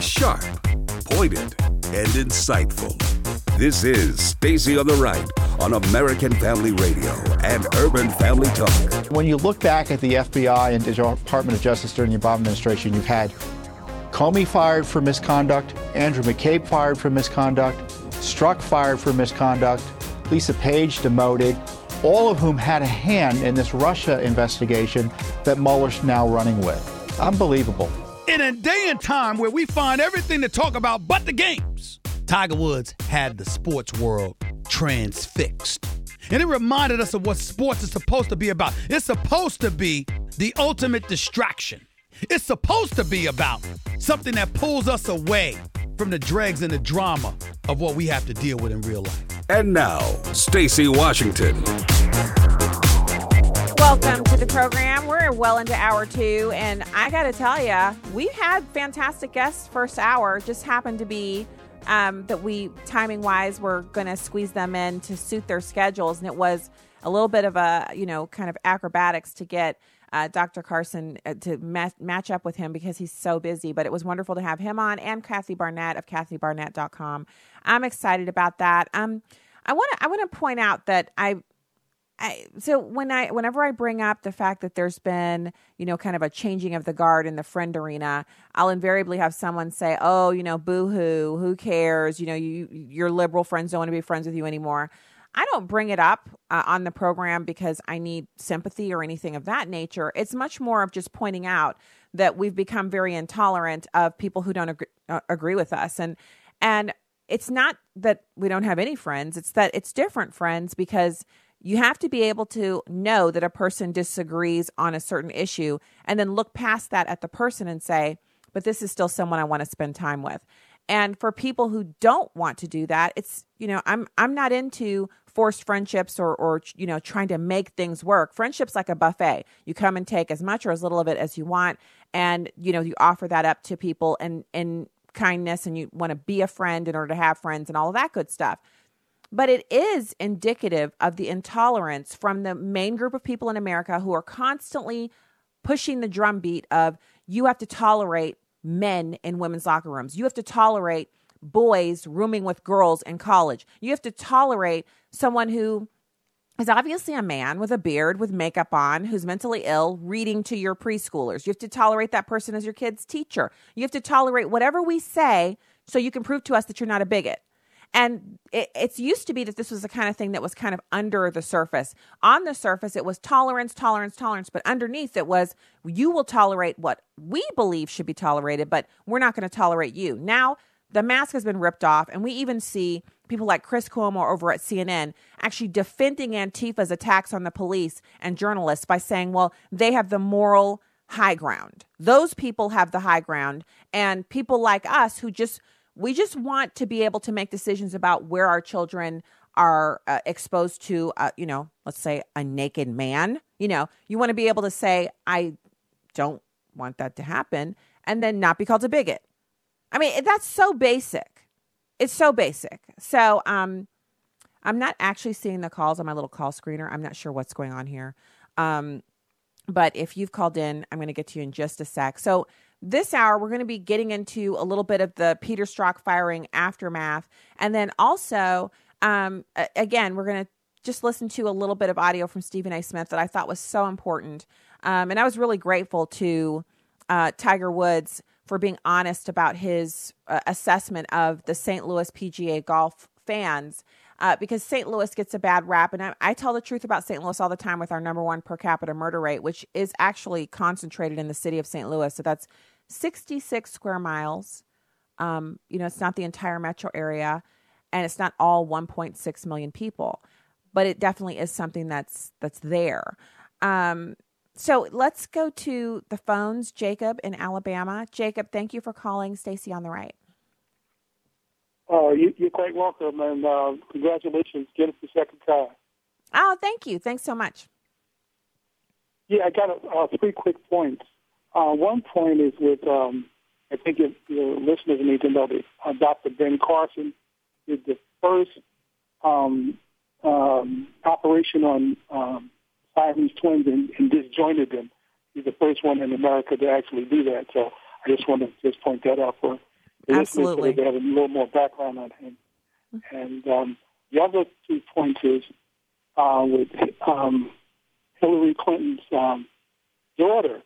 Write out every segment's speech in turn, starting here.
Sharp, pointed, and insightful. This is Stacy on the Right on American Family Radio and Urban Family Talk. When you look back at the FBI and Department of Justice during the Obama administration, you've had Comey fired for misconduct, Andrew McCabe fired for misconduct, Strzok fired for misconduct, Lisa Page demoted, all of whom had a hand in this Russia investigation that Mueller's now running with. Unbelievable. In a day and time where we find everything to talk about but the games, Tiger Woods had the sports world transfixed. And it reminded us of what sports is supposed to be about. It's supposed to be the ultimate distraction. It's supposed to be about something that pulls us away from the dregs and the drama of what we have to deal with in real life. And now, Stacy Washington. Welcome to the program. We're well into hour two, and I got to tell you, we had fantastic guests first hour. Just happened to be um, that we, timing wise, were going to squeeze them in to suit their schedules, and it was a little bit of a, you know, kind of acrobatics to get uh, Dr. Carson uh, to ma- match up with him because he's so busy. But it was wonderful to have him on and Kathy Barnett of KathyBarnett.com. I'm excited about that. Um, I want to I want to point out that I I, so when I whenever I bring up the fact that there's been you know kind of a changing of the guard in the friend arena, I'll invariably have someone say, "Oh, you know, boo hoo, who cares? You know, you your liberal friends don't want to be friends with you anymore." I don't bring it up uh, on the program because I need sympathy or anything of that nature. It's much more of just pointing out that we've become very intolerant of people who don't agree, uh, agree with us, and and it's not that we don't have any friends; it's that it's different friends because you have to be able to know that a person disagrees on a certain issue and then look past that at the person and say, but this is still someone I want to spend time with. And for people who don't want to do that, it's, you know, I'm I'm not into forced friendships or or you know, trying to make things work. Friendships like a buffet. You come and take as much or as little of it as you want and you know, you offer that up to people and and kindness and you want to be a friend in order to have friends and all of that good stuff. But it is indicative of the intolerance from the main group of people in America who are constantly pushing the drumbeat of you have to tolerate men in women's locker rooms. You have to tolerate boys rooming with girls in college. You have to tolerate someone who is obviously a man with a beard, with makeup on, who's mentally ill, reading to your preschoolers. You have to tolerate that person as your kid's teacher. You have to tolerate whatever we say so you can prove to us that you're not a bigot. And it, it's used to be that this was the kind of thing that was kind of under the surface. On the surface, it was tolerance, tolerance, tolerance. But underneath, it was you will tolerate what we believe should be tolerated, but we're not going to tolerate you. Now, the mask has been ripped off, and we even see people like Chris Cuomo over at CNN actually defending Antifa's attacks on the police and journalists by saying, well, they have the moral high ground. Those people have the high ground, and people like us who just we just want to be able to make decisions about where our children are uh, exposed to, uh, you know, let's say a naked man. You know, you want to be able to say, I don't want that to happen, and then not be called a bigot. I mean, that's so basic. It's so basic. So, um, I'm not actually seeing the calls on my little call screener. I'm not sure what's going on here. Um, but if you've called in, I'm going to get to you in just a sec. So, this hour, we're going to be getting into a little bit of the Peter Strzok firing aftermath. And then also, um, again, we're going to just listen to a little bit of audio from Stephen A. Smith that I thought was so important. Um, and I was really grateful to uh, Tiger Woods for being honest about his uh, assessment of the St. Louis PGA golf fans. Uh, because St. Louis gets a bad rap. And I, I, tell the truth about St. Louis all the time with our number one per capita murder rate, which is actually concentrated in the city of St. Louis. So that's 66 square miles. Um, you know, it's not the entire metro area and it's not all 1.6 million people, but it definitely is something that's that's there. Um, so let's go to the phones. Jacob in Alabama. Jacob, thank you for calling Stacy on the right. Oh, you, are quite welcome, and uh, congratulations. Get it the second time. Oh, thank you. Thanks so much. Yeah, I got uh, three quick points. Uh, one point is with, um, I think if your listeners need to know that uh, Dr. Ben Carson did the first um, um, operation on um, Siamese twins and, and disjointed them. He's the first one in America to actually do that. So I just want to just point that out for Absolutely. So they have a little more background on him. And um, the other two points is uh, with um, Hillary Clinton's um, daughter.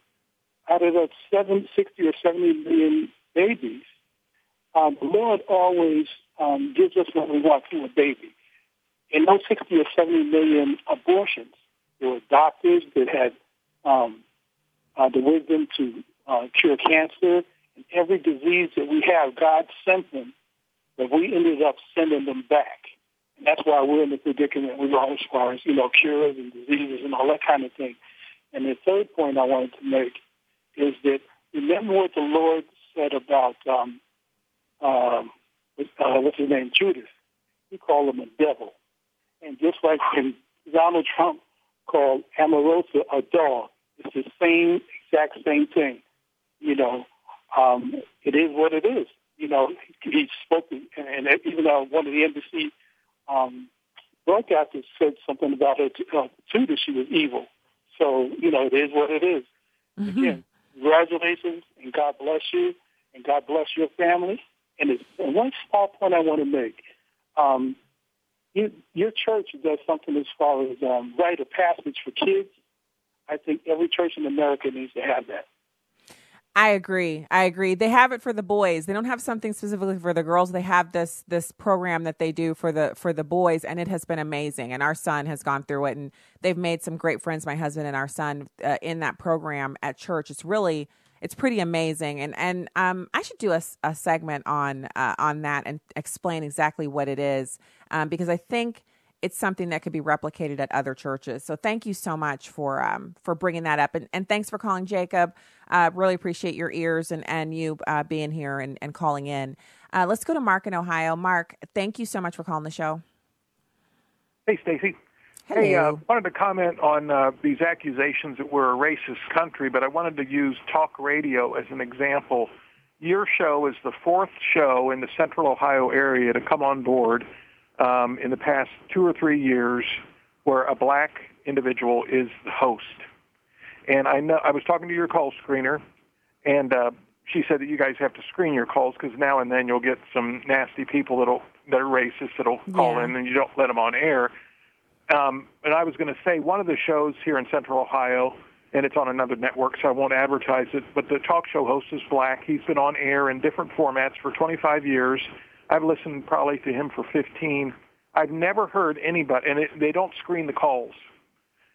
Out of the seven, 60 or 70 million babies, um, the Lord always um, gives us what we want through a baby. In those 60 or 70 million abortions, there were doctors that had um, uh, the wisdom to uh, cure cancer every disease that we have. God sent them, but we ended up sending them back. And that's why we're in the predicament we are as far as, you know, cures and diseases and all that kind of thing. And the third point I wanted to make is that remember what the Lord said about um, um, uh, what's his name, Judas. He called him a devil. And just like when Donald Trump called Omarosa a dog, it's the same exact same thing. You know, um, it is what it is. You know, he spoke, and even though one of the embassy um, broadcasters said something about her uh, too, that she was evil. So, you know, it is what it is. Mm-hmm. Again, congratulations, and God bless you, and God bless your family. And, it's, and one small point I want to make. Um, you, your church does something as far as um, rite of passage for kids. I think every church in America needs to have that. I agree. I agree. They have it for the boys. They don't have something specifically for the girls. They have this this program that they do for the for the boys, and it has been amazing. And our son has gone through it, and they've made some great friends. My husband and our son uh, in that program at church. It's really it's pretty amazing. And and um, I should do a, a segment on uh, on that and explain exactly what it is um, because I think it's something that could be replicated at other churches. So thank you so much for um, for bringing that up, and, and thanks for calling, Jacob. Uh, really appreciate your ears and and you uh, being here and, and calling in. Uh, let's go to Mark in Ohio. Mark, thank you so much for calling the show. Hey, Stacy. Hey, uh, wanted to comment on uh, these accusations that we're a racist country, but I wanted to use talk radio as an example. Your show is the fourth show in the Central Ohio area to come on board um, in the past two or three years where a black individual is the host. And I know I was talking to your call screener, and uh, she said that you guys have to screen your calls because now and then you'll get some nasty people that'll that are racist that'll call yeah. in and you don't let them on air. Um, and I was going to say one of the shows here in Central Ohio, and it's on another network, so I won't advertise it. But the talk show host is black. He's been on air in different formats for 25 years. I've listened probably to him for 15. I've never heard anybody, and it, they don't screen the calls,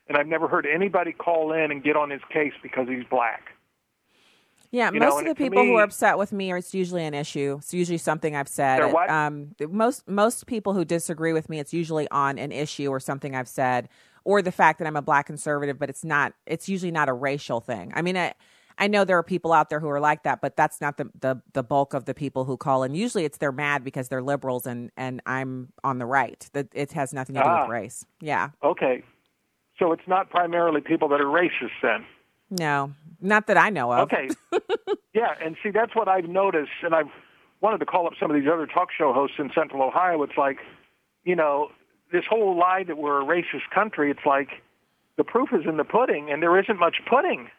and I've never heard anybody call in and get on his case because he's black. Yeah, you most know, of the people me, who are upset with me, it's usually an issue. It's usually something I've said. Um, most most people who disagree with me, it's usually on an issue or something I've said, or the fact that I'm a black conservative. But it's not. It's usually not a racial thing. I mean, I, I know there are people out there who are like that, but that's not the, the the bulk of the people who call in. Usually, it's they're mad because they're liberals and and I'm on the right. That it has nothing to do ah, with race. Yeah. Okay, so it's not primarily people that are racist then. No, not that I know of. Okay. yeah, and see that's what I've noticed, and I've wanted to call up some of these other talk show hosts in Central Ohio. It's like, you know, this whole lie that we're a racist country. It's like the proof is in the pudding, and there isn't much pudding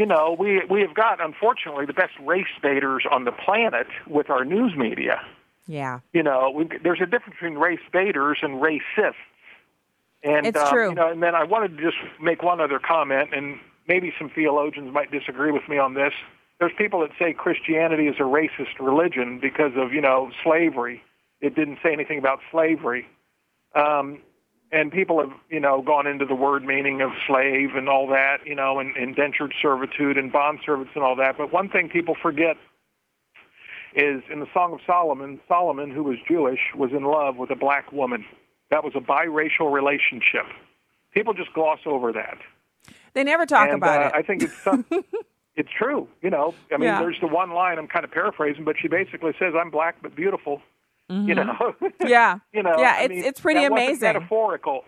you know, we we have got unfortunately the best race baiters on the planet with our news media. Yeah. You know, there's a difference between race baiters and racists. And it's um, true. You know, and then I wanted to just make one other comment, and maybe some theologians might disagree with me on this. There's people that say Christianity is a racist religion because of you know slavery. It didn't say anything about slavery. Um, and people have you know gone into the word meaning of slave and all that you know and indentured servitude and bond servants and all that. But one thing people forget is in the song of solomon solomon who was jewish was in love with a black woman. That was a biracial relationship. People just gloss over that. They never talk and, about uh, it. I think it's some, it's true you know. I mean yeah. there's the one line i'm kind of paraphrasing but she basically says i'm black but beautiful Mm-hmm. You know, yeah, you know, yeah. I It's mean, it's pretty amazing. Metaphorical.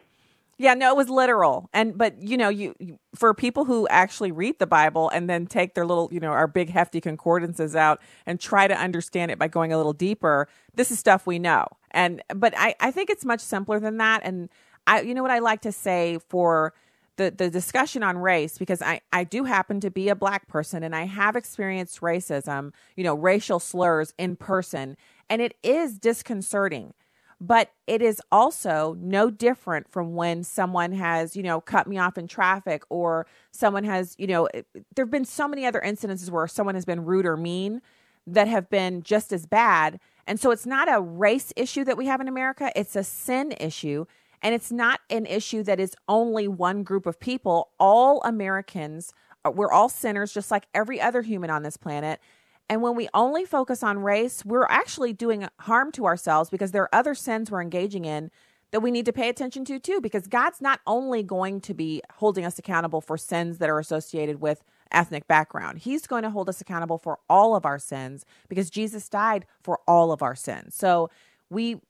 Yeah, no, it was literal. And but you know, you for people who actually read the Bible and then take their little, you know, our big hefty concordances out and try to understand it by going a little deeper, this is stuff we know. And but I I think it's much simpler than that and I you know what I like to say for the the discussion on race because I I do happen to be a black person and I have experienced racism, you know, racial slurs in person and it is disconcerting. But it is also no different from when someone has, you know, cut me off in traffic or someone has, you know, there've been so many other incidences where someone has been rude or mean that have been just as bad. And so it's not a race issue that we have in America, it's a sin issue and it's not an issue that is only one group of people. All Americans, uh, we're all sinners, just like every other human on this planet. And when we only focus on race, we're actually doing harm to ourselves because there are other sins we're engaging in that we need to pay attention to too. Because God's not only going to be holding us accountable for sins that are associated with ethnic background, He's going to hold us accountable for all of our sins because Jesus died for all of our sins. So we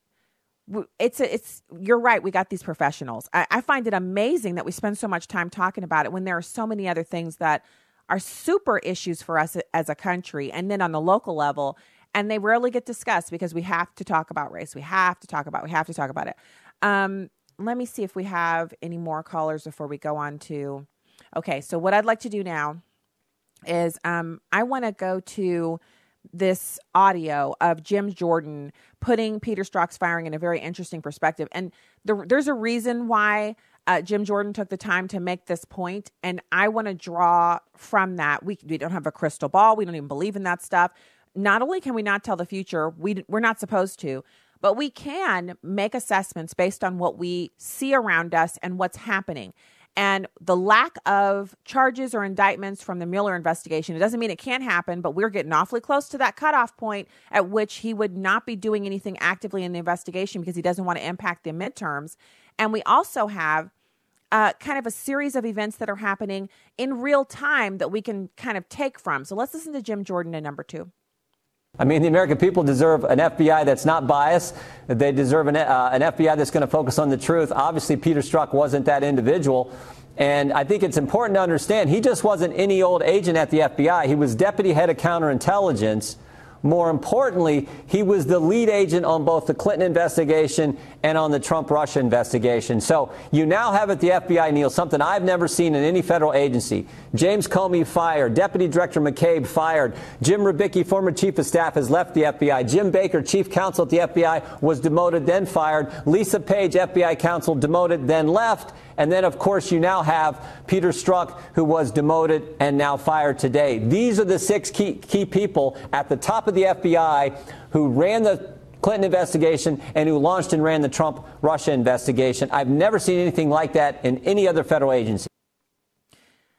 it's a, it's you're right we got these professionals I, I, find it amazing that we spend so much time talking about it when there are so many other things that are super issues for us as a country and then on the local level and they rarely get discussed because we have to talk about race we have to talk about we have to talk about it um, let me see if we have any more callers before we go on to okay so what i'd like to do now is um, i want to go to this audio of Jim Jordan putting Peter Strzok's firing in a very interesting perspective. And the, there's a reason why uh, Jim Jordan took the time to make this point, and I want to draw from that. We, we don't have a crystal ball. We don't even believe in that stuff. Not only can we not tell the future, we we're not supposed to, but we can make assessments based on what we see around us and what's happening. And the lack of charges or indictments from the Mueller investigation, it doesn't mean it can't happen, but we're getting awfully close to that cutoff point at which he would not be doing anything actively in the investigation because he doesn't want to impact the midterms. And we also have uh, kind of a series of events that are happening in real time that we can kind of take from. So let's listen to Jim Jordan in number two. I mean, the American people deserve an FBI that's not biased. They deserve an, uh, an FBI that's going to focus on the truth. Obviously, Peter Strzok wasn't that individual. And I think it's important to understand he just wasn't any old agent at the FBI. He was deputy head of counterintelligence. More importantly, he was the lead agent on both the Clinton investigation and on the Trump Russia investigation. So you now have at the FBI, Neil, something I've never seen in any federal agency. James Comey fired. Deputy Director McCabe fired. Jim Rybicki, former chief of staff, has left the FBI. Jim Baker, chief counsel at the FBI, was demoted, then fired. Lisa Page, FBI counsel, demoted, then left. And then, of course, you now have Peter Strzok, who was demoted and now fired today. These are the six key, key people at the top of the FBI who ran the Clinton investigation and who launched and ran the Trump Russia investigation. I've never seen anything like that in any other federal agency.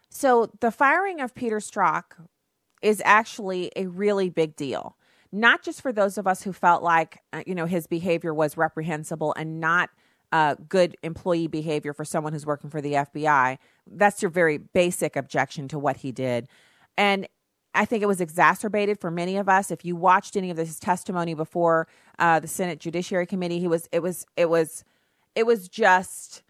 So the firing of Peter Strzok is actually a really big deal, not just for those of us who felt like uh, you know his behavior was reprehensible and not uh, good employee behavior for someone who's working for the FBI. That's your very basic objection to what he did, and I think it was exacerbated for many of us. If you watched any of his testimony before uh, the Senate Judiciary Committee, he was it was it was it was just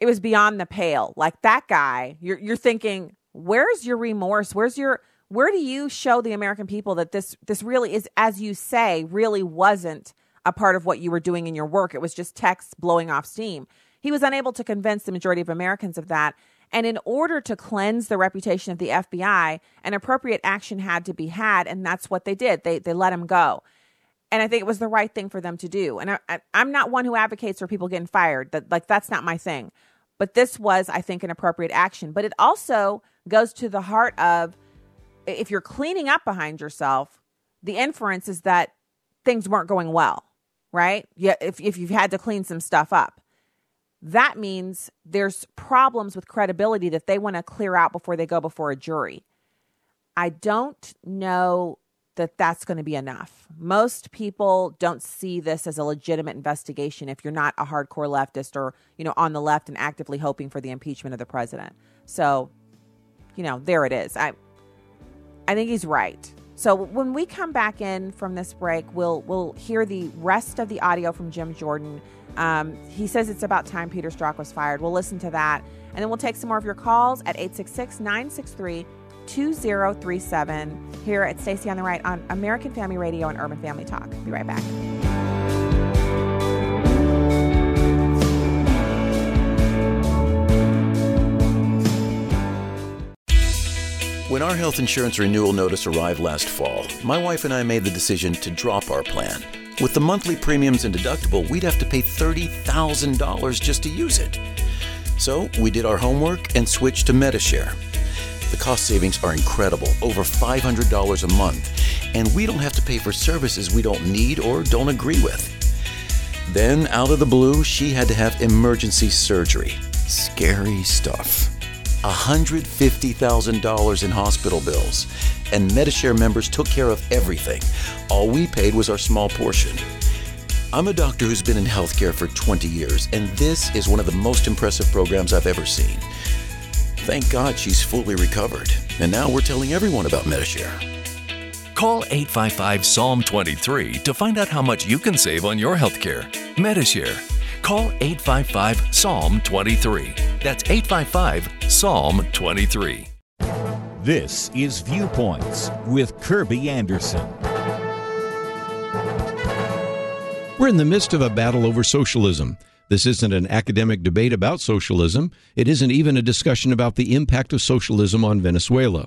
it was beyond the pale. Like that guy, you're you're thinking, where's your remorse? Where's your where do you show the American people that this this really is, as you say, really wasn't a part of what you were doing in your work? It was just text blowing off steam. He was unable to convince the majority of Americans of that. And in order to cleanse the reputation of the FBI, an appropriate action had to be had, and that's what they did. They they let him go, and I think it was the right thing for them to do. And I, am not one who advocates for people getting fired. That like that's not my thing. But this was, I think, an appropriate action. But it also goes to the heart of if you're cleaning up behind yourself, the inference is that things weren't going well, right? Yeah, if if you've had to clean some stuff up that means there's problems with credibility that they want to clear out before they go before a jury. I don't know that that's going to be enough. Most people don't see this as a legitimate investigation if you're not a hardcore leftist or, you know, on the left and actively hoping for the impeachment of the president. So, you know, there it is. I I think he's right. So when we come back in from this break, we'll we'll hear the rest of the audio from Jim Jordan um, he says it's about time Peter Strzok was fired. We'll listen to that. And then we'll take some more of your calls at 866 963 2037 here at Stacy on the Right on American Family Radio and Urban Family Talk. Be right back. When our health insurance renewal notice arrived last fall, my wife and I made the decision to drop our plan. With the monthly premiums and deductible, we'd have to pay $30,000 just to use it. So we did our homework and switched to Medi-Share. The cost savings are incredible, over $500 a month, and we don't have to pay for services we don't need or don't agree with. Then, out of the blue, she had to have emergency surgery. Scary stuff. $150,000 in hospital bills, and Medi-Share members took care of everything. All we paid was our small portion. I'm a doctor who's been in healthcare for 20 years, and this is one of the most impressive programs I've ever seen. Thank God she's fully recovered, and now we're telling everyone about Medi-Share. Call 855 Psalm 23 to find out how much you can save on your healthcare. Medi-Share. Call 855 Psalm 23. That's 855 Psalm 23. This is Viewpoints with Kirby Anderson. We're in the midst of a battle over socialism. This isn't an academic debate about socialism. It isn't even a discussion about the impact of socialism on Venezuela.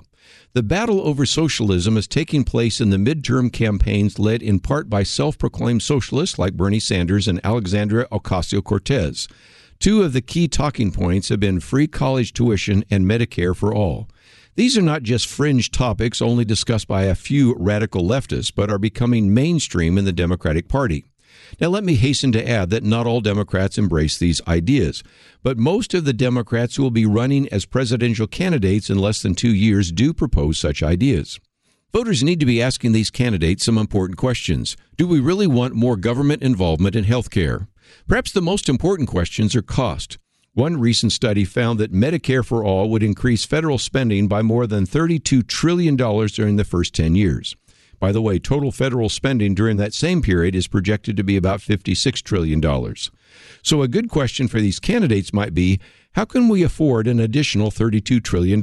The battle over socialism is taking place in the midterm campaigns led in part by self proclaimed socialists like Bernie Sanders and Alexandria Ocasio Cortez. Two of the key talking points have been free college tuition and Medicare for all. These are not just fringe topics only discussed by a few radical leftists, but are becoming mainstream in the Democratic Party. Now, let me hasten to add that not all Democrats embrace these ideas, but most of the Democrats who will be running as presidential candidates in less than two years do propose such ideas. Voters need to be asking these candidates some important questions. Do we really want more government involvement in health care? Perhaps the most important questions are cost. One recent study found that Medicare for All would increase federal spending by more than $32 trillion during the first 10 years. By the way, total federal spending during that same period is projected to be about $56 trillion. So, a good question for these candidates might be how can we afford an additional $32 trillion?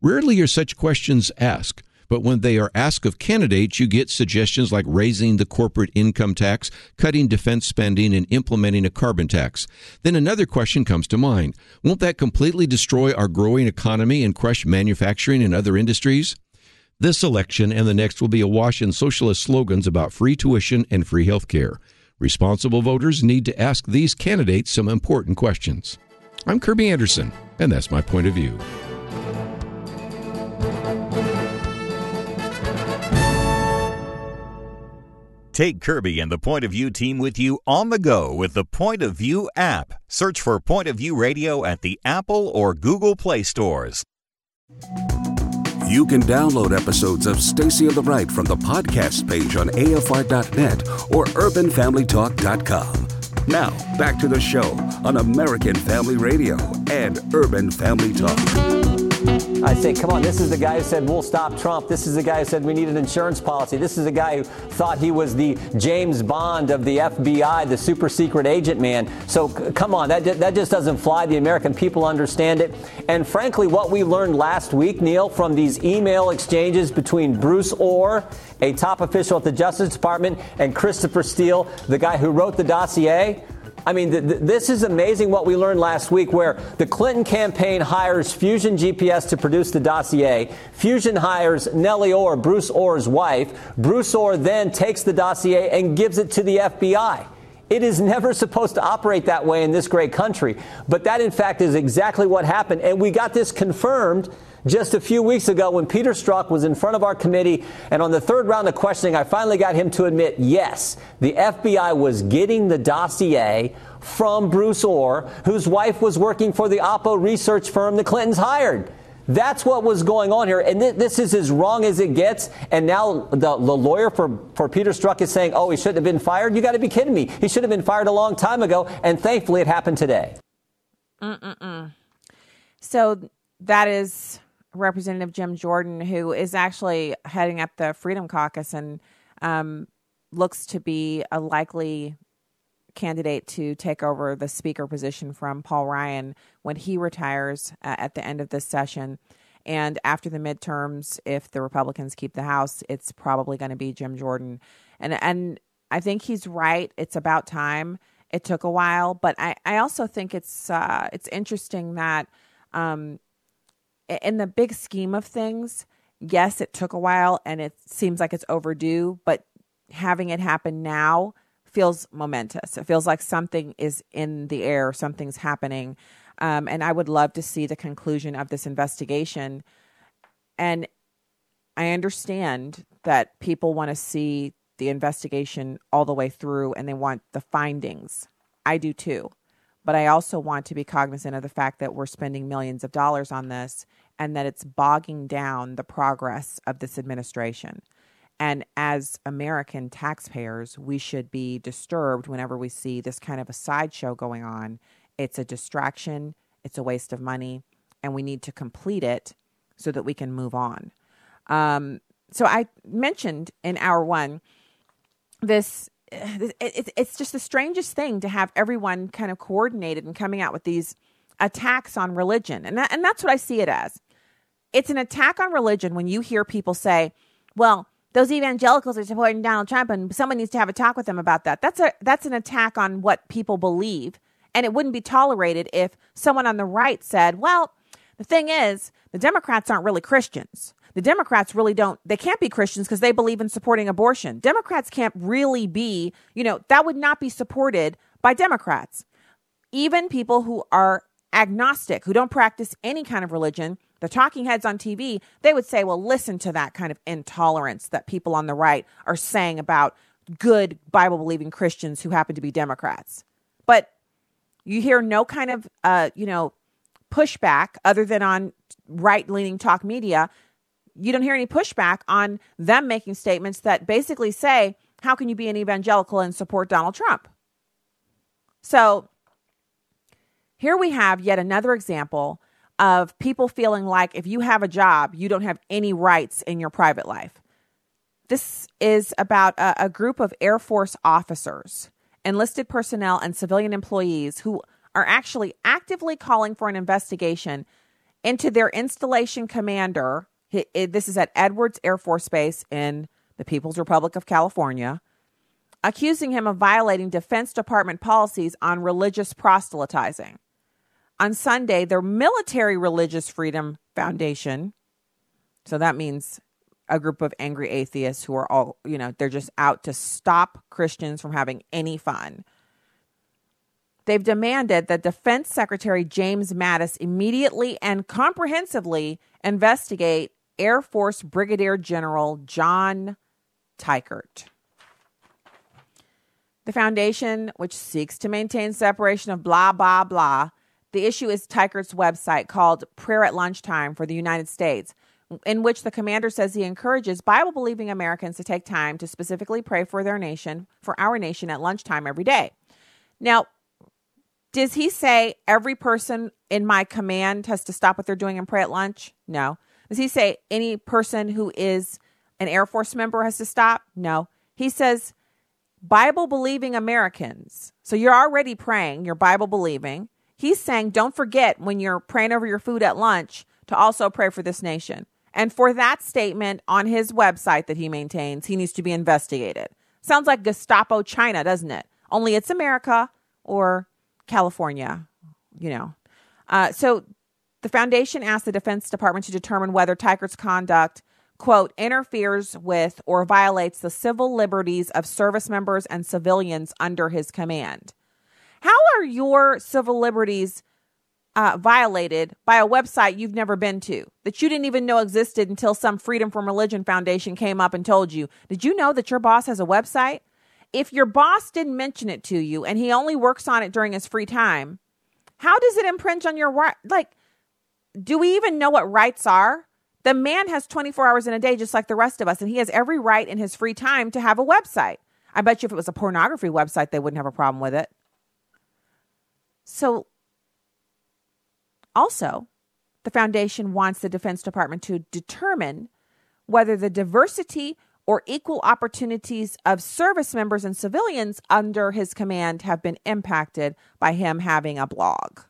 Rarely are such questions asked, but when they are asked of candidates, you get suggestions like raising the corporate income tax, cutting defense spending, and implementing a carbon tax. Then another question comes to mind Won't that completely destroy our growing economy and crush manufacturing and other industries? This election and the next will be awash in socialist slogans about free tuition and free health care. Responsible voters need to ask these candidates some important questions. I'm Kirby Anderson, and that's my point of view. Take Kirby and the Point of View team with you on the go with the Point of View app. Search for Point of View Radio at the Apple or Google Play stores. You can download episodes of Stacy on the Right from the podcast page on AFR.net or UrbanFamilyTalk.com. Now, back to the show on American Family Radio and Urban Family Talk. I say, come on, this is the guy who said we'll stop Trump. This is the guy who said we need an insurance policy. This is the guy who thought he was the James Bond of the FBI, the super secret agent man. So c- come on, that, that just doesn't fly. The American people understand it. And frankly, what we learned last week, Neil, from these email exchanges between Bruce Ohr, a top official at the Justice Department, and Christopher Steele, the guy who wrote the dossier, I mean, th- th- this is amazing what we learned last week where the Clinton campaign hires Fusion GPS to produce the dossier. Fusion hires Nellie Ohr, Bruce Ohr's wife. Bruce Orr then takes the dossier and gives it to the FBI. It is never supposed to operate that way in this great country. But that, in fact, is exactly what happened. And we got this confirmed just a few weeks ago when Peter Strzok was in front of our committee. And on the third round of questioning, I finally got him to admit yes, the FBI was getting the dossier from Bruce Ohr, whose wife was working for the Oppo research firm the Clintons hired. That's what was going on here. And th- this is as wrong as it gets. And now the, the lawyer for, for Peter Strzok is saying, oh, he shouldn't have been fired. You got to be kidding me. He should have been fired a long time ago. And thankfully, it happened today. Mm-mm-mm. So that is Representative Jim Jordan, who is actually heading up the Freedom Caucus and um, looks to be a likely candidate to take over the speaker position from Paul Ryan when he retires uh, at the end of this session. And after the midterms, if the Republicans keep the House, it's probably going to be Jim Jordan. And and I think he's right. It's about time. It took a while, but I, I also think it's uh, it's interesting that um, in the big scheme of things, yes, it took a while and it seems like it's overdue, but having it happen now feels momentous. It feels like something is in the air, something's happening. Um, and I would love to see the conclusion of this investigation. And I understand that people want to see the investigation all the way through and they want the findings. I do too. But I also want to be cognizant of the fact that we're spending millions of dollars on this and that it's bogging down the progress of this administration. And as American taxpayers, we should be disturbed whenever we see this kind of a sideshow going on. It's a distraction, it's a waste of money, and we need to complete it so that we can move on. Um, so I mentioned in hour one this. It's just the strangest thing to have everyone kind of coordinated and coming out with these attacks on religion, and that, and that's what I see it as. It's an attack on religion when you hear people say, "Well, those evangelicals are supporting Donald Trump, and someone needs to have a talk with them about that." That's a that's an attack on what people believe, and it wouldn't be tolerated if someone on the right said, "Well, the thing is, the Democrats aren't really Christians." the Democrats really don't, they can't be Christians because they believe in supporting abortion. Democrats can't really be, you know, that would not be supported by Democrats. Even people who are agnostic, who don't practice any kind of religion, the talking heads on TV, they would say, well, listen to that kind of intolerance that people on the right are saying about good Bible believing Christians who happen to be Democrats. But you hear no kind of, uh, you know, pushback other than on right leaning talk media you don't hear any pushback on them making statements that basically say, how can you be an evangelical and support Donald Trump? So here we have yet another example of people feeling like if you have a job, you don't have any rights in your private life. This is about a, a group of Air Force officers, enlisted personnel, and civilian employees who are actually actively calling for an investigation into their installation commander this is at Edwards Air Force Base in the People's Republic of California, accusing him of violating Defense Department policies on religious proselytizing. On Sunday, their Military Religious Freedom Foundation, so that means a group of angry atheists who are all, you know, they're just out to stop Christians from having any fun. They've demanded that Defense Secretary James Mattis immediately and comprehensively investigate Air Force Brigadier General John Teichert. The foundation, which seeks to maintain separation of blah, blah, blah, the issue is Teichert's website called Prayer at Lunchtime for the United States, in which the commander says he encourages Bible believing Americans to take time to specifically pray for their nation, for our nation at lunchtime every day. Now, does he say every person in my command has to stop what they're doing and pray at lunch? No. Does he say any person who is an Air Force member has to stop? No. He says Bible believing Americans. So you're already praying, you're Bible believing. He's saying don't forget when you're praying over your food at lunch to also pray for this nation. And for that statement on his website that he maintains, he needs to be investigated. Sounds like Gestapo China, doesn't it? Only it's America or California, you know. Uh, so the foundation asked the Defense Department to determine whether Teichert's conduct, quote, interferes with or violates the civil liberties of service members and civilians under his command. How are your civil liberties uh, violated by a website you've never been to that you didn't even know existed until some Freedom from Religion Foundation came up and told you? Did you know that your boss has a website? If your boss didn't mention it to you and he only works on it during his free time, how does it impinge on your work? Like, do we even know what rights are? The man has 24 hours in a day, just like the rest of us, and he has every right in his free time to have a website. I bet you if it was a pornography website, they wouldn't have a problem with it. So, also, the foundation wants the Defense Department to determine whether the diversity or equal opportunities of service members and civilians under his command have been impacted by him having a blog.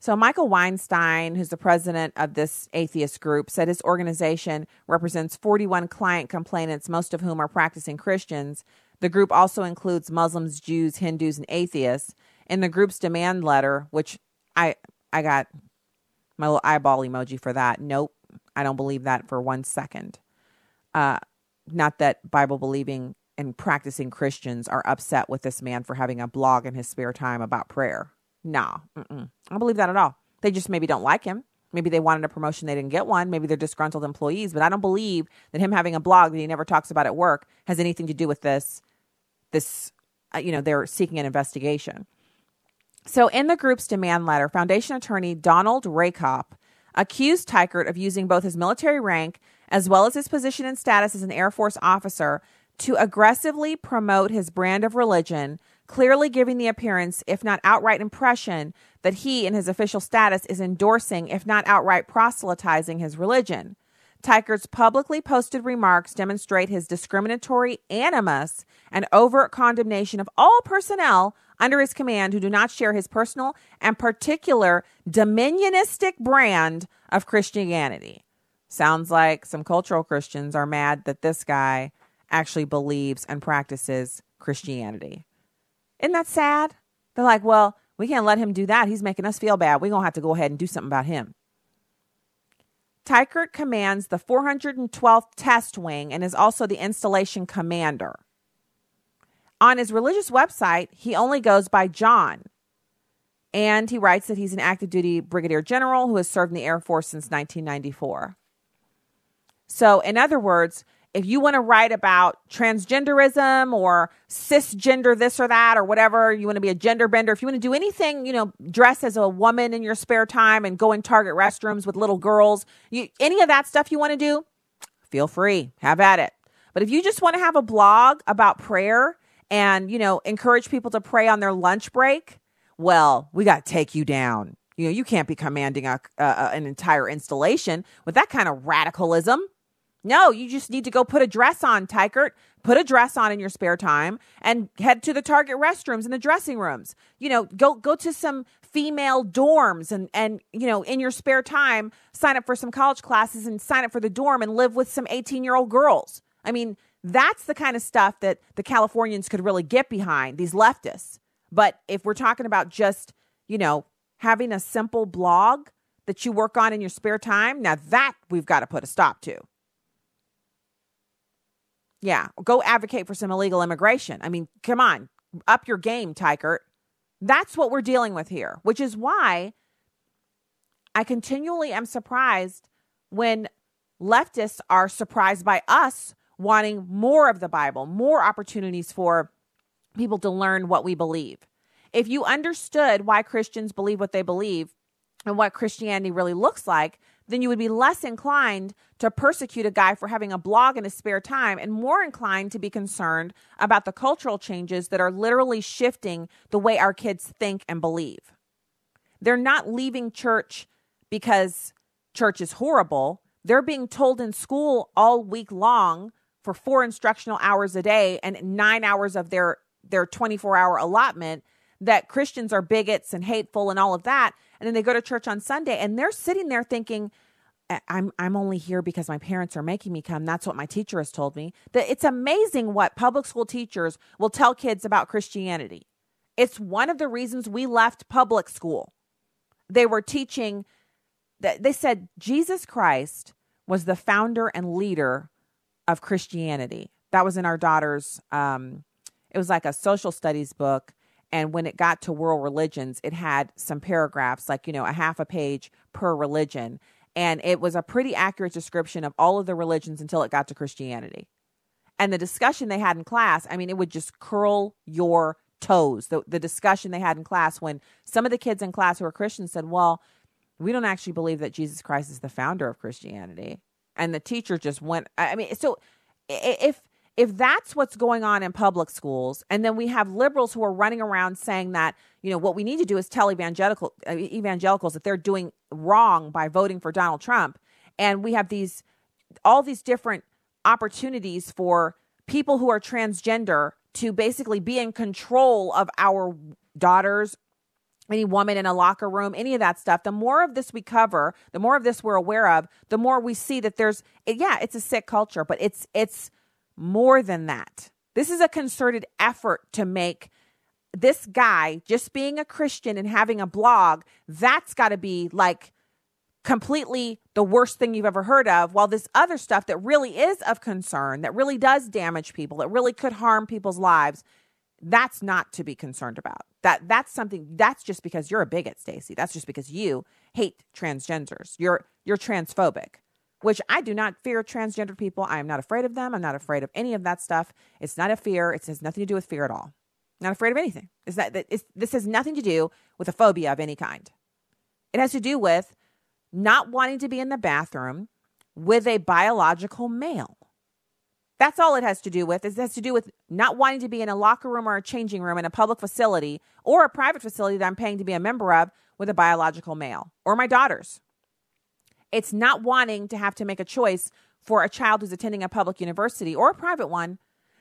So, Michael Weinstein, who's the president of this atheist group, said his organization represents 41 client complainants, most of whom are practicing Christians. The group also includes Muslims, Jews, Hindus, and atheists. In the group's demand letter, which I I got My little eyeball emoji for that. Nope. I don't believe that for one second. Uh, not that Bible believing and practicing Christians are upset with this man for having a blog in his spare time about prayer. Nah, mm-mm. I don't believe that at all. They just maybe don't like him. Maybe they wanted a promotion, they didn't get one. Maybe they're disgruntled employees, but I don't believe that him having a blog that he never talks about at work has anything to do with this. This, uh, you know, they're seeking an investigation. So, in the group's demand letter, Foundation attorney Donald Rehkopf accused Teichert of using both his military rank as well as his position and status as an Air Force officer to aggressively promote his brand of religion, clearly giving the appearance, if not outright impression, that he, in his official status, is endorsing, if not outright proselytizing, his religion. Teichert's publicly posted remarks demonstrate his discriminatory animus and overt condemnation of all personnel under his command who do not share his personal and particular dominionistic brand of Christianity. Sounds like some cultural Christians are mad that this guy actually believes and practices Christianity. Isn't that sad? They're like, well, we can't let him do that. He's making us feel bad. We're going to have to go ahead and do something about him. Teichert commands the 412th Test Wing and is also the installation commander. On his religious website, he only goes by John. And he writes that he's an active duty brigadier general who has served in the Air Force since 1994. So, in other words, if you want to write about transgenderism or cisgender this or that or whatever, you want to be a gender bender, if you want to do anything, you know, dress as a woman in your spare time and go in Target restrooms with little girls, you, any of that stuff you want to do, feel free, have at it. But if you just want to have a blog about prayer and, you know, encourage people to pray on their lunch break, well, we got to take you down. You know, you can't be commanding a, an entire installation with that kind of radicalism. No, you just need to go put a dress on, Teichert. Put a dress on in your spare time and head to the Target restrooms and the dressing rooms. You know, go go to some female dorms and and you know, in your spare time, sign up for some college classes and sign up for the dorm and live with some 18-year-old girls. I mean, that's the kind of stuff that the Californians could really get behind, these leftists. But if we're talking about just, you know, having a simple blog that you work on in your spare time, now that we've got to put a stop to. Yeah, go advocate for some illegal immigration. I mean, come on, up your game, Teichert. That's what we're dealing with here, which is why I continually am surprised when leftists are surprised by us wanting more of the Bible, more opportunities for people to learn what we believe. If you understood why Christians believe what they believe and what Christianity really looks like, then you would be less inclined to persecute a guy for having a blog in his spare time and more inclined to be concerned about the cultural changes that are literally shifting the way our kids think and believe. They're not leaving church because church is horrible. They're being told in school all week long for four instructional hours a day and nine hours of their, their 24 hour allotment that Christians are bigots and hateful and all of that. And then they go to church on Sunday and they're sitting there thinking, I'm I'm only here because my parents are making me come. That's what my teacher has told me. That it's amazing what public school teachers will tell kids about Christianity. It's one of the reasons we left public school. They were teaching that they said Jesus Christ was the founder and leader of Christianity. That was in our daughter's um it was like a social studies book and when it got to world religions, it had some paragraphs, like, you know, a half a page per religion. And it was a pretty accurate description of all of the religions until it got to Christianity. And the discussion they had in class, I mean, it would just curl your toes. The, the discussion they had in class when some of the kids in class who were Christians said, Well, we don't actually believe that Jesus Christ is the founder of Christianity. And the teacher just went, I mean, so if if that's what's going on in public schools and then we have liberals who are running around saying that you know what we need to do is tell evangelical uh, evangelicals that they're doing wrong by voting for Donald Trump. And we have these all these different opportunities for people who are transgender to basically be in control of our daughters any woman in a locker room, any of that stuff, the more of this we cover, the more of this we're aware of, the more we see that there's yeah, it's a sick culture, but it's it's more than that. This is a concerted effort to make this guy just being a Christian and having a blog, that's got to be like completely the worst thing you've ever heard of, while this other stuff that really is of concern, that really does damage people, that really could harm people's lives, that's not to be concerned about. That that's something that's just because you're a bigot, Stacy. That's just because you hate transgenders. You're you're transphobic. Which I do not fear transgender people. I am not afraid of them. I'm not afraid of any of that stuff. It's not a fear. It has nothing to do with fear at all. Not afraid of anything. Is that, this has nothing to do with a phobia of any kind. It has to do with not wanting to be in the bathroom with a biological male. That's all it has to do with. It has to do with not wanting to be in a locker room or a changing room in a public facility or a private facility that I'm paying to be a member of with a biological male or my daughters. It's not wanting to have to make a choice for a child who's attending a public university or a private one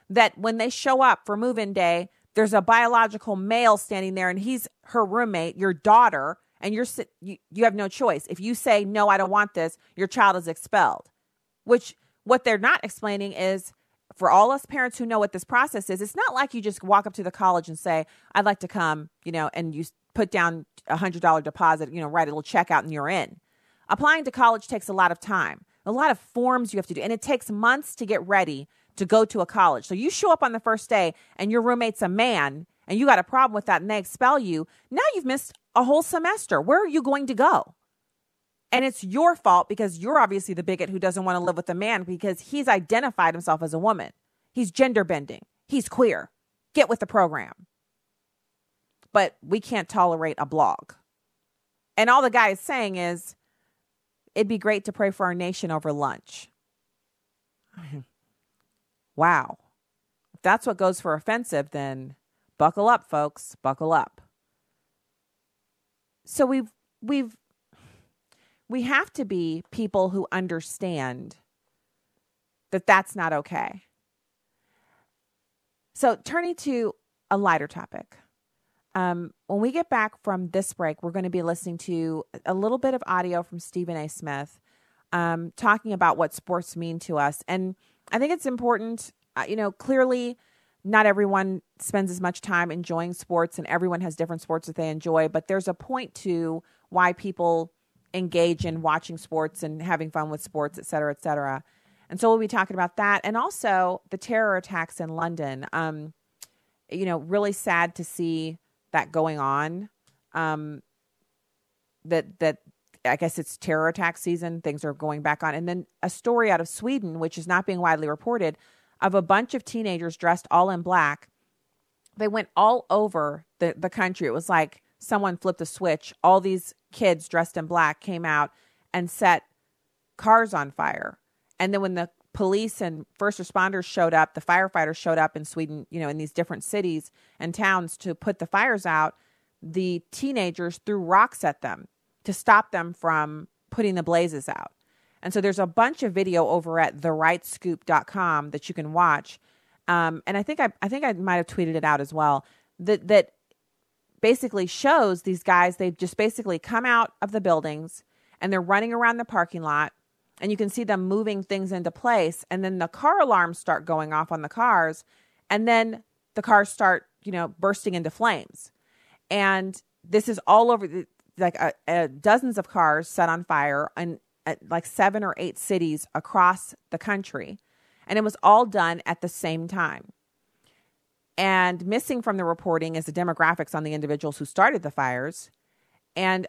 that when they show up for move in day, there's a biological male standing there and he's her roommate, your daughter, and you're you, you have no choice. If you say no, I don't want this, your child is expelled. Which what they're not explaining is for all us parents who know what this process is, it's not like you just walk up to the college and say, "I'd like to come," you know, and you put down a hundred dollar deposit, you know, write a little check out, and you're in. Applying to college takes a lot of time, a lot of forms you have to do, and it takes months to get ready to go to a college. So you show up on the first day, and your roommate's a man, and you got a problem with that, and they expel you. Now you've missed a whole semester. Where are you going to go? And it's your fault because you're obviously the bigot who doesn't want to live with a man because he's identified himself as a woman. He's gender bending. He's queer. Get with the program. But we can't tolerate a blog. And all the guy is saying is, it'd be great to pray for our nation over lunch. wow. If that's what goes for offensive, then buckle up, folks. Buckle up so we've we've we have to be people who understand that that's not okay. So turning to a lighter topic. Um, when we get back from this break, we're going to be listening to a little bit of audio from Stephen A. Smith um, talking about what sports mean to us. And I think it's important, uh, you know, clearly not everyone spends as much time enjoying sports and everyone has different sports that they enjoy, but there's a point to why people engage in watching sports and having fun with sports, et cetera, et cetera. And so we'll be talking about that and also the terror attacks in London. Um, you know, really sad to see that going on. Um, that that I guess it's terror attack season. Things are going back on, and then a story out of Sweden, which is not being widely reported, of a bunch of teenagers dressed all in black. They went all over the, the country. It was like someone flipped a switch. All these kids dressed in black came out and set cars on fire. And then when the police and first responders showed up, the firefighters showed up in Sweden, you know, in these different cities and towns to put the fires out, the teenagers threw rocks at them to stop them from putting the blazes out. And so there's a bunch of video over at therightscoop.com that you can watch. Um, and I think I, I think I might have tweeted it out as well. That that basically shows these guys they've just basically come out of the buildings and they're running around the parking lot and you can see them moving things into place and then the car alarms start going off on the cars and then the cars start you know bursting into flames and this is all over like uh, uh, dozens of cars set on fire and like seven or eight cities across the country. And it was all done at the same time. And missing from the reporting is the demographics on the individuals who started the fires. And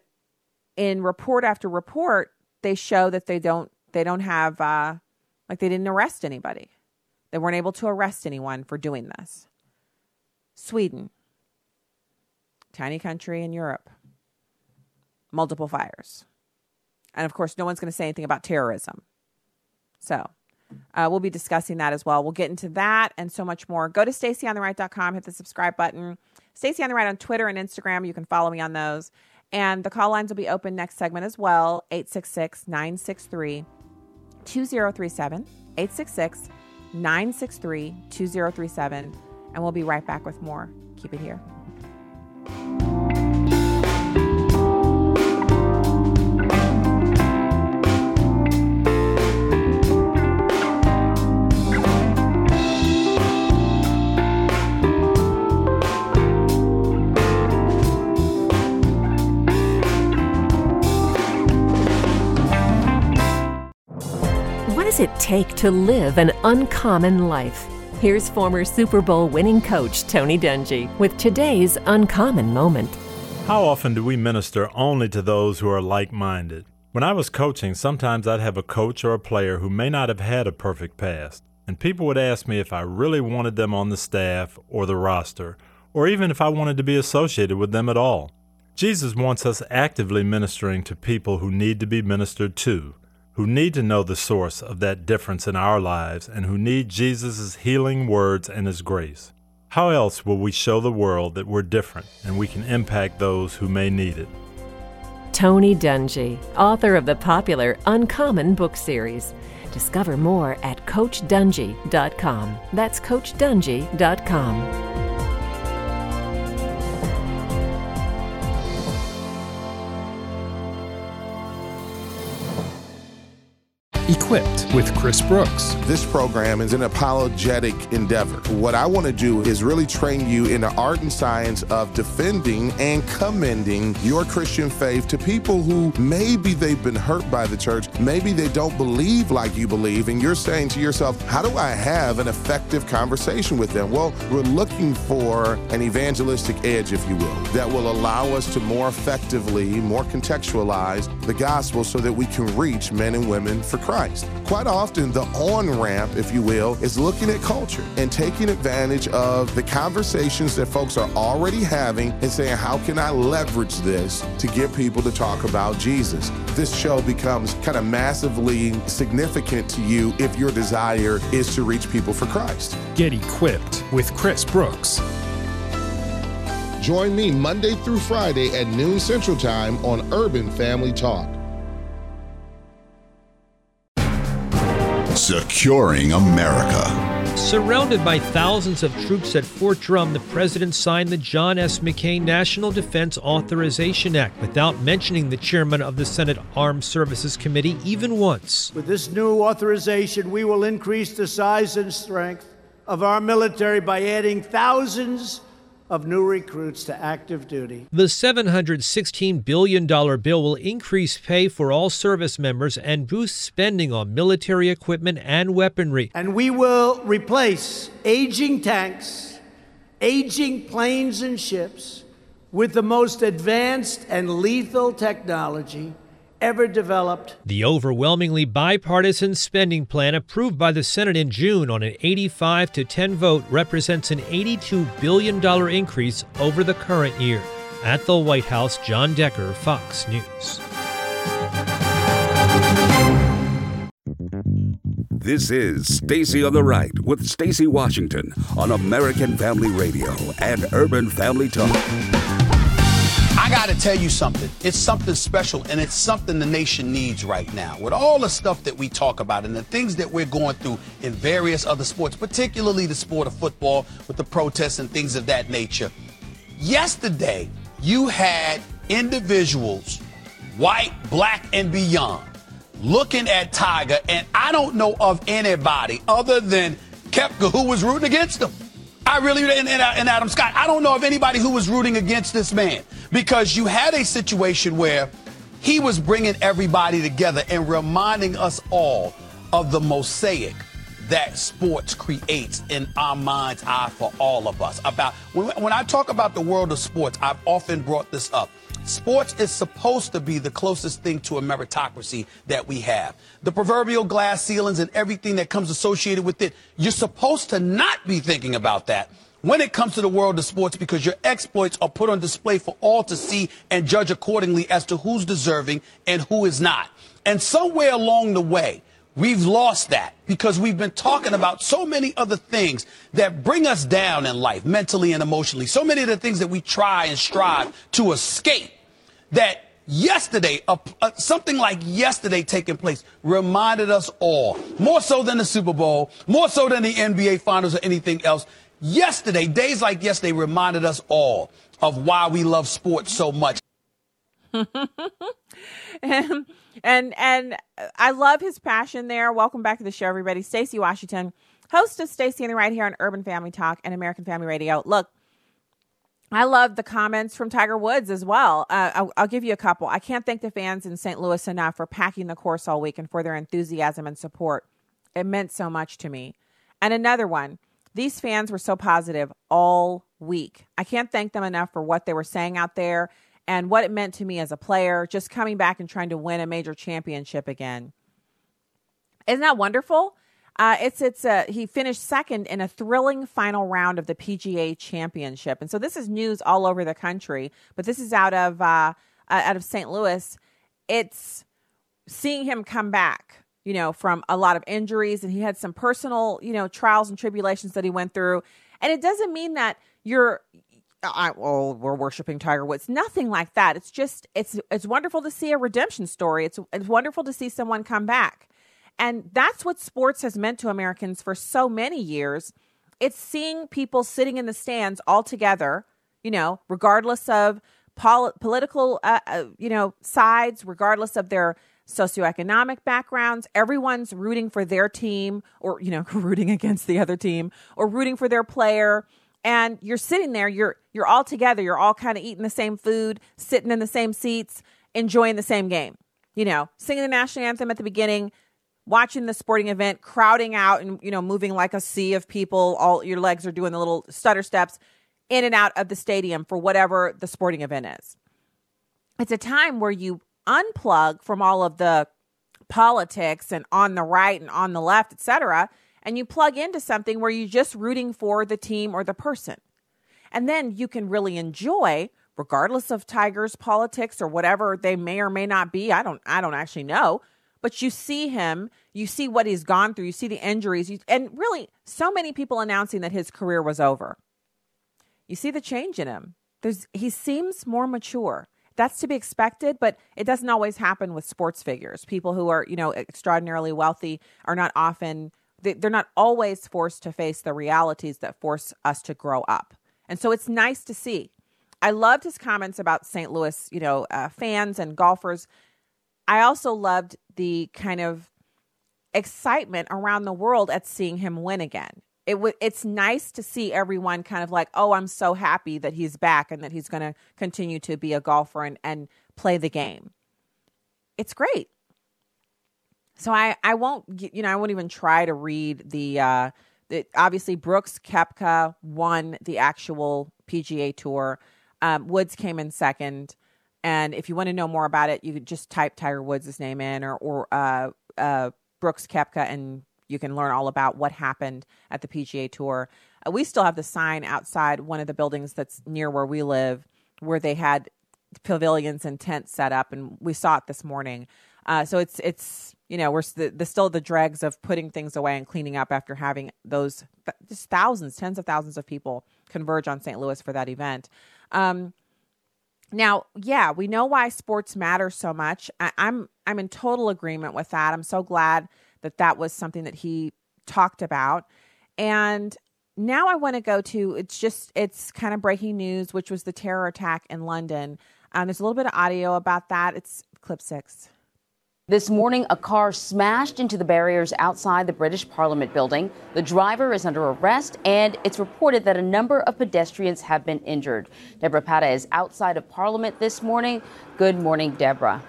in report after report, they show that they don't they don't have uh, like they didn't arrest anybody. They weren't able to arrest anyone for doing this. Sweden, tiny country in Europe, multiple fires. And of course, no one's going to say anything about terrorism. So uh, we'll be discussing that as well. We'll get into that and so much more. Go to stacyontheright.com, hit the subscribe button. Stacy on the Right on Twitter and Instagram. You can follow me on those. And the call lines will be open next segment as well 866 963 2037. 866 963 2037. And we'll be right back with more. Keep it here. Take to live an uncommon life? Here's former Super Bowl winning coach Tony Dungy with today's uncommon moment. How often do we minister only to those who are like minded? When I was coaching, sometimes I'd have a coach or a player who may not have had a perfect past, and people would ask me if I really wanted them on the staff or the roster, or even if I wanted to be associated with them at all. Jesus wants us actively ministering to people who need to be ministered to, who need to know the source of that difference in our lives, and who need Jesus' healing words and His grace. How else will we show the world that we're different and we can impact those who may need it? Tony Dungy, author of the popular Uncommon book series. Discover more at CoachDungy.com. That's CoachDungy.com. Equipped with Chris Brooks. This program is an apologetic endeavor. What I want to do is really train you in the art and science of defending and commending your Christian faith to people who maybe they've been hurt by the church, maybe they don't believe like you believe, and you're saying to yourself, How do I have an effective conversation with them? Well, we're looking for an evangelistic edge, if you will, that will allow us to more effectively, more contextualize the gospel so that we can reach men and women for Christ. Christ. Quite often, the on ramp, if you will, is looking at culture and taking advantage of the conversations that folks are already having and saying, How can I leverage this to get people to talk about Jesus? This show becomes kind of massively significant to you if your desire is to reach people for Christ. Get equipped with Chris Brooks. Join me Monday through Friday at noon Central Time on Urban Family Talk. Securing America. Surrounded by thousands of troops at Fort Drum, the president signed the John S. McCain National Defense Authorization Act without mentioning the chairman of the Senate Armed Services Committee even once. With this new authorization, we will increase the size and strength of our military by adding thousands of new recruits to active duty. The $716 billion bill will increase pay for all service members and boost spending on military equipment and weaponry. And we will replace aging tanks, aging planes and ships with the most advanced and lethal technology ever developed. The overwhelmingly bipartisan spending plan approved by the Senate in June on an 85 to 10 vote represents an $82 billion increase over the current year. At the White House, John Decker, Fox News. This is Stacy on the Right with Stacy Washington on American Family Radio and Urban Family Talk. I got to tell you something. It's something special, and it's something the nation needs right now. With all the stuff that we talk about and the things that we're going through in various other sports, particularly the sport of football with the protests and things of that nature. Yesterday, you had individuals, white, black, and beyond, looking at Tiger, and I don't know of anybody other than Koepka who was rooting against him. I really, and, and, uh, and, Adam Scott, I don't know of anybody who was rooting against this man because you had a situation where he was bringing everybody together and reminding us all of the mosaic that sports creates in our mind's eye for all of us. About when, when I talk about the world of sports, I've often brought this up. Sports is supposed to be the closest thing to a meritocracy that we have. The proverbial glass ceilings and everything that comes associated with it, you're supposed to not be thinking about that when it comes to the world of sports because your exploits are put on display for all to see and judge accordingly as to who's deserving and who is not. And somewhere along the way, We've lost that because we've been talking about so many other things that bring us down in life, mentally and emotionally. So many of the things that we try and strive to escape that yesterday, something like yesterday taking place reminded us all, more so than the Super Bowl, more so than the NBA Finals or anything else. Yesterday, days like yesterday reminded us all of why we love sports so much. and and and I love his passion there. Welcome back to the show, everybody. Stacy Washington, host of Stacy and the Right here on Urban Family Talk and American Family Radio. Look, I love the comments from Tiger Woods as well. Uh, I'll, I'll, give you a couple. I can't thank the fans in St. Louis enough for packing the course all week and for their enthusiasm and support It meant so much to me. And another one, these fans were so positive all week. I can't thank them enough for what they were saying out there and what it meant to me as a player, just coming back and trying to win a major championship again. Isn't that wonderful? Uh, it's it's he finished second in a thrilling final round of the PGA Championship, and so this is news all over the country. But this is out of uh, out of St. Louis. It's seeing him come back, you know, from a lot of injuries, and he had some personal, you know, trials and tribulations that he went through. And it doesn't mean that you're I, oh, we're worshiping Tiger Woods. Nothing like that. It's just it's it's wonderful to see a redemption story. It's it's wonderful to see someone come back. And that's what sports has meant to Americans for so many years. It's seeing people sitting in the stands all together, you know, regardless of pol- political, uh, uh, you know, sides, regardless of their socioeconomic backgrounds. Everyone's rooting for their team or, you know, rooting against the other team or rooting for their player. And you're sitting there, you're you're all together, you're all kind of eating the same food, sitting in the same seats, enjoying the same game. You know, singing the national anthem at the beginning, watching the sporting event, crowding out and, you know, moving like a sea of people. All your legs are doing the little stutter steps in and out of the stadium for whatever the sporting event is. It's a time where you unplug from all of the politics and on the right and on the left, etc., and you plug into something where you're just rooting for the team or the person. And then you can really enjoy regardless of Tiger's politics or whatever they may or may not be. I don't I don't actually know but you see him, you see what he's gone through, you see the injuries, you, and really so many people announcing that his career was over. You see the change in him. There's he seems more mature. That's to be expected, but it doesn't always happen with sports figures. People who are, you know, extraordinarily wealthy are not often they're not always forced to face the realities that force us to grow up. And so it's nice to see. I loved his comments about St. Louis, you know, uh, fans and golfers. I also loved the kind of excitement around the world at seeing him win again. It w- it's nice to see everyone kind of like, oh, I'm so happy that he's back and that he's going to continue to be a golfer and, and play the game. It's great. So I, I won't, you know, I won't even try to read the, uh, the obviously Brooks Koepka won the actual PGA Tour. Um, Woods came in second. And if you want to know more about it, you could just type Tiger Woods' name in or, or uh, uh, Brooks Koepka, and you can learn all about what happened at the PGA Tour. Uh, we still have the sign outside one of the buildings that's near where we live, where they had pavilions and tents set up, and we saw it this morning. Uh, so it's it's you know we're the, the, still the dregs of putting things away and cleaning up after having those th- just thousands, tens of thousands of people converge on St. Louis for that event. Um, now, yeah, we know why sports matter so much. I, I'm I'm in total agreement with that. I'm so glad that that was something that he talked about. And now I want to go to it's just it's kind of breaking news, which was the terror attack in London. Um, there's a little bit of audio about that. It's clip six. This morning, a car smashed into the barriers outside the British Parliament building. The driver is under arrest, and it's reported that a number of pedestrians have been injured. Deborah Pata is outside of Parliament this morning. Good morning, Deborah.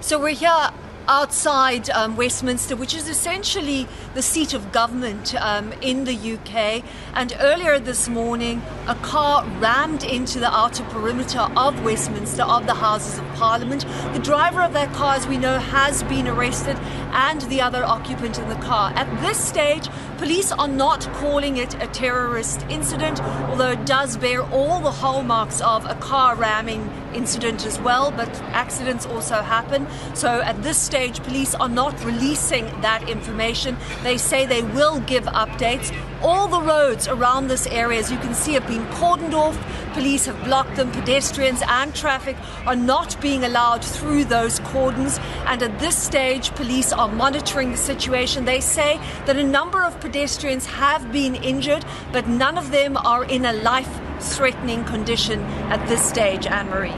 So we're here outside um, Westminster, which is essentially the seat of government um, in the UK. And earlier this morning, a car rammed into the outer perimeter of Westminster, of the Houses of Parliament. The driver of that car, as we know, has been arrested, and the other occupant in the car. At this stage, police are not calling it a terrorist incident, although it does bear all the hallmarks of a car ramming incident as well, but accidents also happen. So at this stage, police are not releasing that information. They say they will give updates. All the roads around this area, as you can see, have been cordoned off. Police have blocked them. Pedestrians and traffic are not being allowed through those cordons. And at this stage, police are monitoring the situation. They say that a number of pedestrians have been injured, but none of them are in a life threatening condition at this stage, Anne Marie.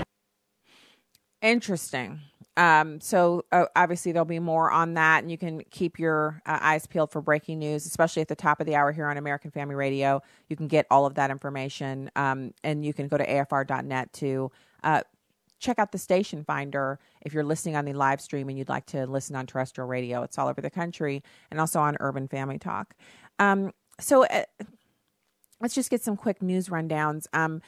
Interesting. Um, so uh, obviously there'll be more on that, and you can keep your uh, eyes peeled for breaking news, especially at the top of the hour here on American Family Radio. You can get all of that information, um, and you can go to afr.net to uh, check out the station finder if you're listening on the live stream and you'd like to listen on terrestrial radio. It's all over the country and also on Urban Family Talk. Um, so uh, let's just get some quick news rundowns. Um,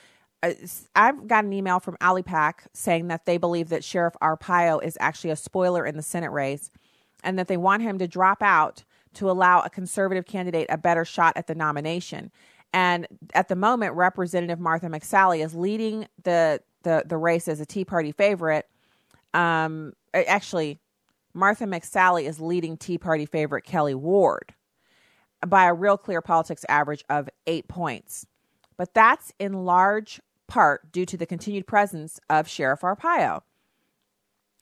I've got an email from ALIPAC saying that they believe that Sheriff Arpaio is actually a spoiler in the Senate race and that they want him to drop out to allow a conservative candidate a better shot at the nomination. And at the moment, Representative Martha McSally is leading the the, the race as a Tea Party favorite. Um, actually, Martha McSally is leading Tea Party favorite Kelli Ward by a real clear politics average of eight points. But that's in large part due to the continued presence of Sheriff Arpaio.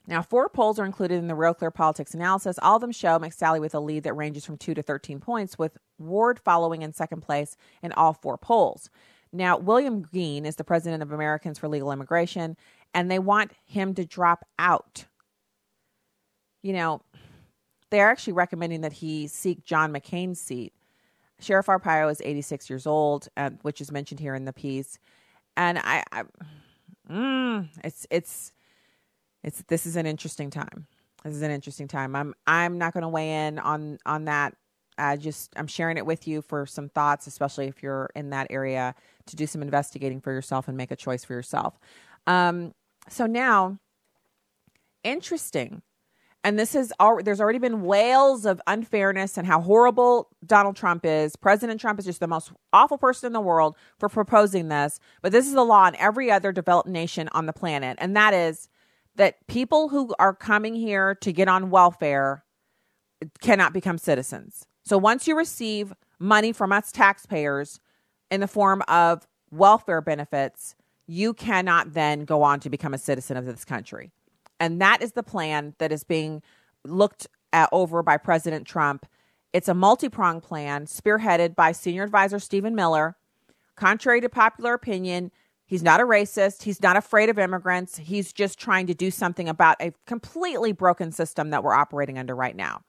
Now, four polls are included in the Real Clear Politics analysis. All of them show McSally with a lead that ranges from 2 to 13 points, with Ward following in second place in all four polls. Now, William Gheen is the president of Americans for Legal Immigration, and they want him to drop out. You know, they're actually recommending that he seek John McCain's seat. Sheriff Arpaio is 86 years old, uh, which is mentioned here in the piece, and I, I mm, it's it's it's this is an interesting time. This is an interesting time. I'm I'm not going to weigh in on on that. I just I'm sharing it with you for some thoughts, especially if you're in that area, to do some investigating for yourself and make a choice for yourself. Um, so now, interesting and this is all there's already been wails of unfairness and how horrible Donald Trump is. President Trump is just the most awful person in the world for proposing this. But this is the law in every other developed nation on the planet. And that is that people who are coming here to get on welfare cannot become citizens. So once you receive money from us taxpayers in the form of welfare benefits, you cannot then go on to become a citizen of this country. And that is the plan that is being looked at over by President Trump. It's a multi pronged plan spearheaded by senior advisor Stephen Miller. Contrary to popular opinion, he's not a racist. He's not afraid of immigrants. He's just trying to do something about a completely broken system that we're operating under right now.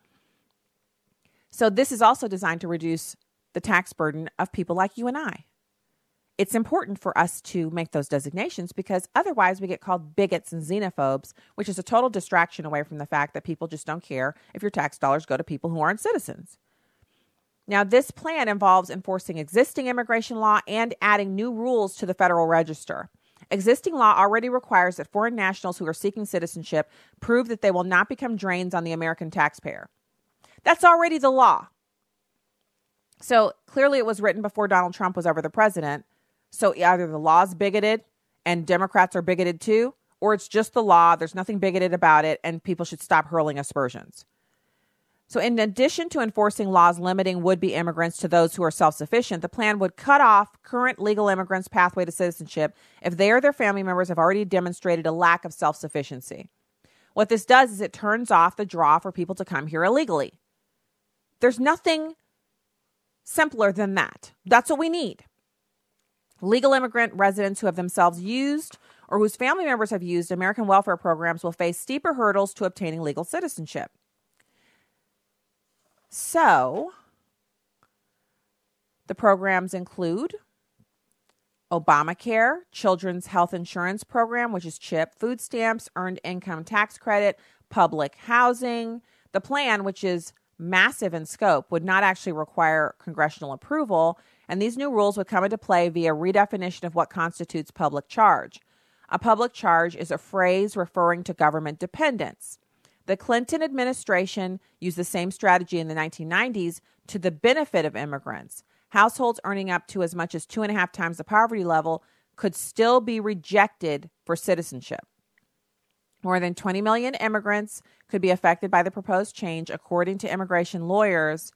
So, this is also designed to reduce the tax burden of people like you and I it's important for us to make those designations because otherwise we get called bigots and xenophobes, which is a total distraction away from the fact that people just don't care if your tax dollars go to people who aren't citizens. Now, this plan involves enforcing existing immigration law and adding new rules to the Federal Register. Existing law already requires that foreign nationals who are seeking citizenship prove that they will not become drains on the American taxpayer. That's already the law. So clearly, it was written before Donald Trump was ever the president. So either the law's bigoted and Democrats are bigoted too, or it's just the law, there's nothing bigoted about it, and people should stop hurling aspersions. So, in addition to enforcing laws limiting would be immigrants to those who are self sufficient, the plan would cut off current legal immigrants' pathway to citizenship if they or their family members have already demonstrated a lack of self sufficiency. What this does is it turns off the draw for people to come here illegally. There's nothing simpler than that. That's what we need. Legal immigrant residents who have themselves used or whose family members have used American welfare programs will face steeper hurdles to obtaining legal citizenship. So, the programs include Obamacare, Children's Health Insurance Program, which is CHIP, food stamps, earned income tax credit, public housing. The plan, which is massive in scope, would not actually require congressional approval and these new rules would come into play via redefinition of what constitutes public charge. A public charge is a phrase referring to government dependence. The Clinton administration used the same strategy in the 1990s to the benefit of immigrants. Households earning up to as much as two and a half times the poverty level could still be rejected for citizenship. More than 20 million immigrants could be affected by the proposed change, according to immigration lawyers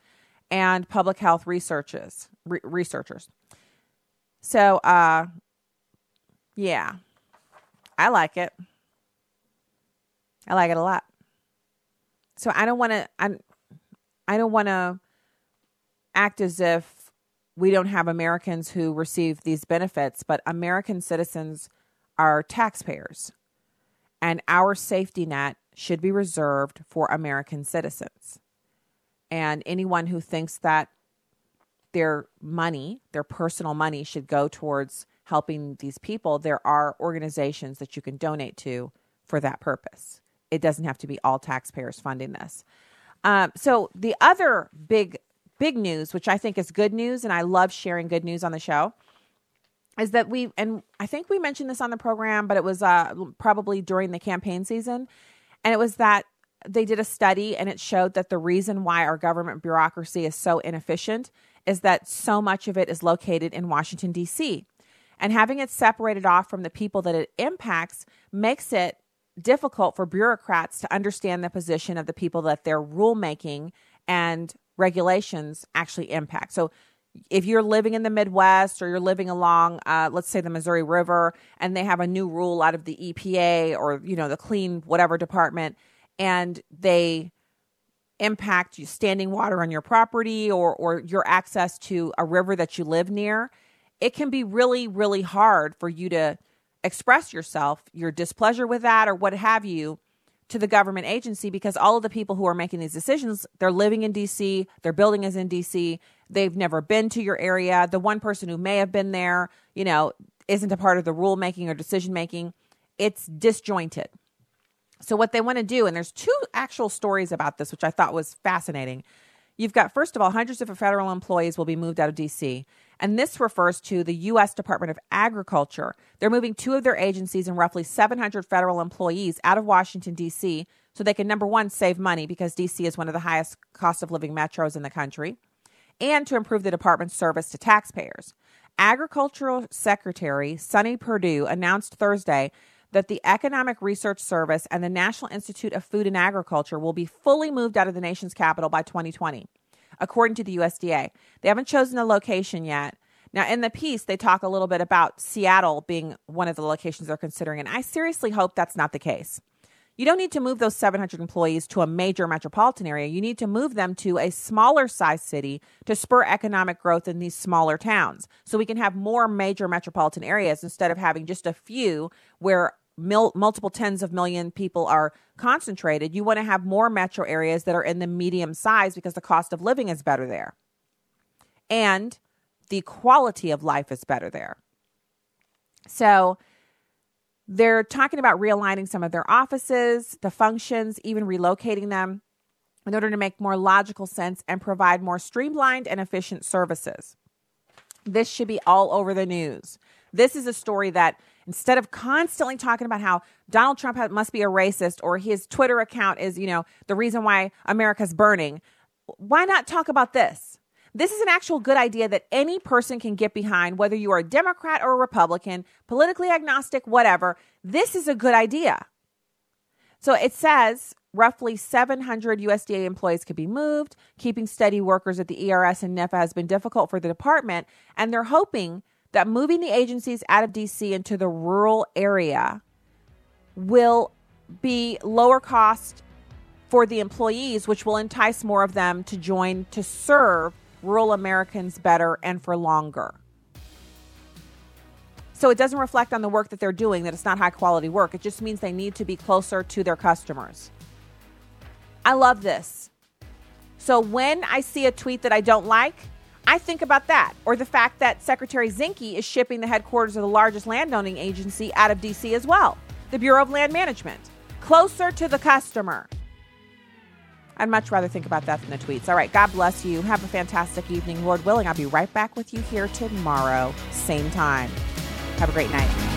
and public health researchers. Re- researchers. So, uh, yeah, I like it. I like it a lot. So I don't want to. I I don't want to act as if we don't have Americans who receive these benefits, but American citizens are taxpayers, and our safety net should be reserved for American citizens. And anyone who thinks that their money, their personal money, should go towards helping these people, there are organizations that you can donate to for that purpose. It doesn't have to be all taxpayers funding this. Um, so the other big big news, which I think is good news, and I love sharing good news on the show, is that we and I think we mentioned this on the program, but it was uh, probably during the campaign season, and it was that they did a study and it showed that the reason why our government bureaucracy is so inefficient is that so much of it is located in Washington D.C. And having it separated off from the people that it impacts makes it difficult for bureaucrats to understand the position of the people that their rulemaking and regulations actually impact. So if you're living in the Midwest or you're living along, uh, let's say the Missouri River, and they have a new rule out of the EPA or you know the clean whatever department, and they impact you standing water on your property or or your access to a river that you live near, it can be really really hard for you to express yourself, your displeasure with that or what have you to the government agency because all of the people who are making these decisions, they're living in DC, their building is in DC, they've never been to your area. The one person who may have been there, you know, isn't a part of the rulemaking or decision making. It's disjointed. So what they want to do and there's two actual stories about this which I thought was fascinating. You've got first of all hundreds of federal employees will be moved out of DC. And this refers to the U.S. Department of Agriculture. They're moving two of their agencies and roughly 700 federal employees out of Washington, D.C., so they can, number one, save money because D.C. is one of the highest cost of living metros in the country, and to improve the department's service to taxpayers. Agricultural Secretary Sonny Perdue announced Thursday that the Economic Research Service and the National Institute of Food and Agriculture will be fully moved out of the nation's capital by 2020 according to the USDA. They haven't chosen a location yet. Now, in the piece, they talk a little bit about Seattle being one of the locations they're considering, and I seriously hope that's not the case. You don't need to move those 700 employees to a major metropolitan area. You need to move them to a smaller size city to spur economic growth in these smaller towns so we can have more major metropolitan areas instead of having just a few where mil- multiple tens of million people are concentrated, you want to have more metro areas that are in the medium size because the cost of living is better there. And the quality of life is better there. So they're talking about realigning some of their offices, the functions, even relocating them in order to make more logical sense and provide more streamlined and efficient services. This should be all over the news. This is a story that instead of constantly talking about how Donald Trump must be a racist or his Twitter account is, you know, the reason why America's burning, why not talk about this? This is an actual good idea that any person can get behind, whether you are a Democrat or a Republican, politically agnostic, whatever. This is a good idea. So it says roughly 700 USDA employees could be moved. Keeping steady workers at the ERS and NIFA has been difficult for the department, and they're hoping that moving the agencies out of DC into the rural area will be lower cost for the employees, which will entice more of them to join to serve rural Americans better and for longer. So it doesn't reflect on the work that they're doing that it's not high quality work. It just means they need to be closer to their customers. I love this. So when I see a tweet that I don't like, I think about that, or the fact that Secretary Zinke is shipping the headquarters of the largest landowning agency out of D.C. as well, the Bureau of Land Management, closer to the customer. I'd much rather think about that than the tweets. All right, God bless you. Have a fantastic evening. Lord willing, I'll be right back with you here tomorrow, same time. Have a great night.